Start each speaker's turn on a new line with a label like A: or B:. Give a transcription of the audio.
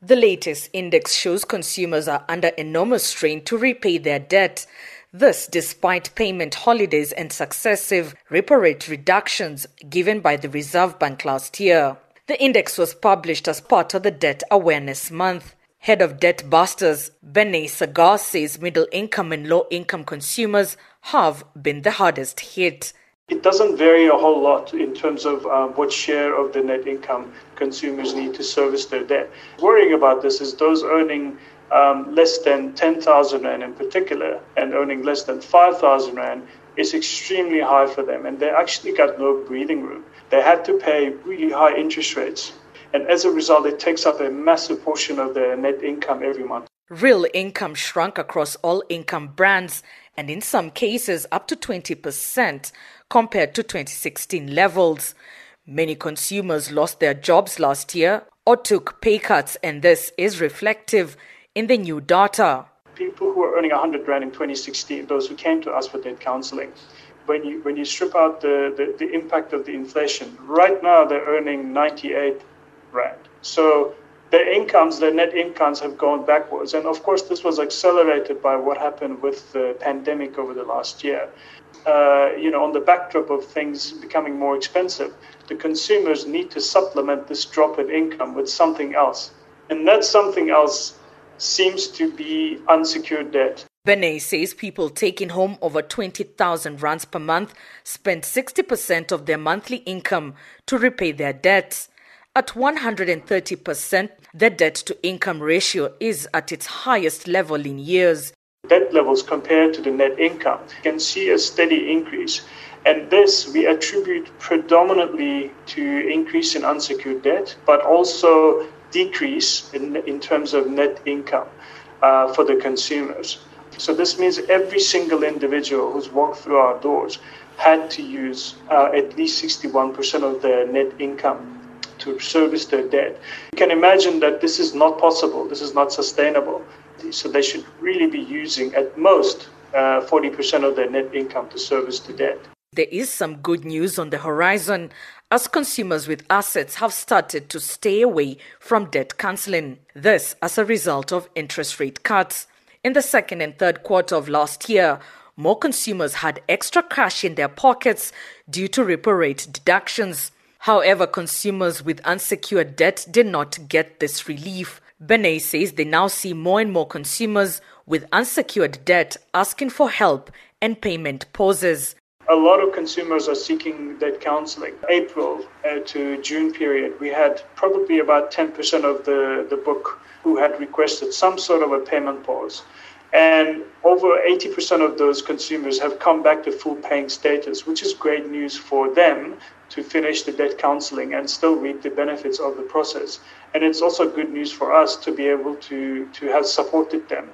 A: The latest index shows consumers are under enormous strain to repay their debt. This despite payment holidays and successive repo rate reductions given by the Reserve Bank last year. The index was published as part of the Debt Awareness Month. Head of Debt Busters, Benay Sager says middle income and low income consumers have been the hardest hit.
B: It doesn't vary a whole lot in terms of um, what share of the net income consumers need to service their debt. Worrying about this is those earning um, less than 10,000 Rand in particular and earning less than 5,000 Rand is extremely high for them and they actually got no breathing room. They had to pay really high interest rates and as a result it takes up a massive portion of their net income every month.
A: Real income shrunk across all income brands and in some cases up to 20% compared to 2016 levels. Many consumers lost their jobs last year or took pay cuts, and this is reflective in the new data.
B: People who were earning 100 Rand in 2016, those who came to us for debt counseling, when you, when you strip out the, the, the impact of the inflation, right now they're earning 98 Rand. So their incomes, their net incomes have gone backwards. And of course, this was accelerated by what happened with the pandemic over the last year. Uh, you know, on the backdrop of things becoming more expensive, the consumers need to supplement this drop in income with something else. And that something else seems to be unsecured debt.
A: Benay says people taking home over 20,000 rands per month spend 60% of their monthly income to repay their debts. At 130%, the debt to income ratio is at its highest level in years.
B: Debt levels compared to the net income can see a steady increase. And this we attribute predominantly to increase in unsecured debt, but also decrease in, in terms of net income uh, for the consumers. So this means every single individual who's walked through our doors had to use uh, at least 61% of their net income to service their debt. You can imagine that this is not possible, this is not sustainable. So they should really be using at most uh, 40% of their net income to service the debt.
A: There is some good news on the horizon as consumers with assets have started to stay away from debt counseling. This as a result of interest rate cuts. In the second and third quarter of last year, more consumers had extra cash in their pockets due to repo rate deductions. However, consumers with unsecured debt did not get this relief. Benay says they now see more and more consumers with unsecured debt asking for help and payment pauses.
B: A lot of consumers are seeking debt counseling. April uh, to June period, we had probably about 10% of the, the book who had requested some sort of a payment pause. And over 80% of those consumers have come back to full paying status, which is great news for them to finish the debt counseling and still reap the benefits of the process. And it's also good news for us to be able to, to have supported them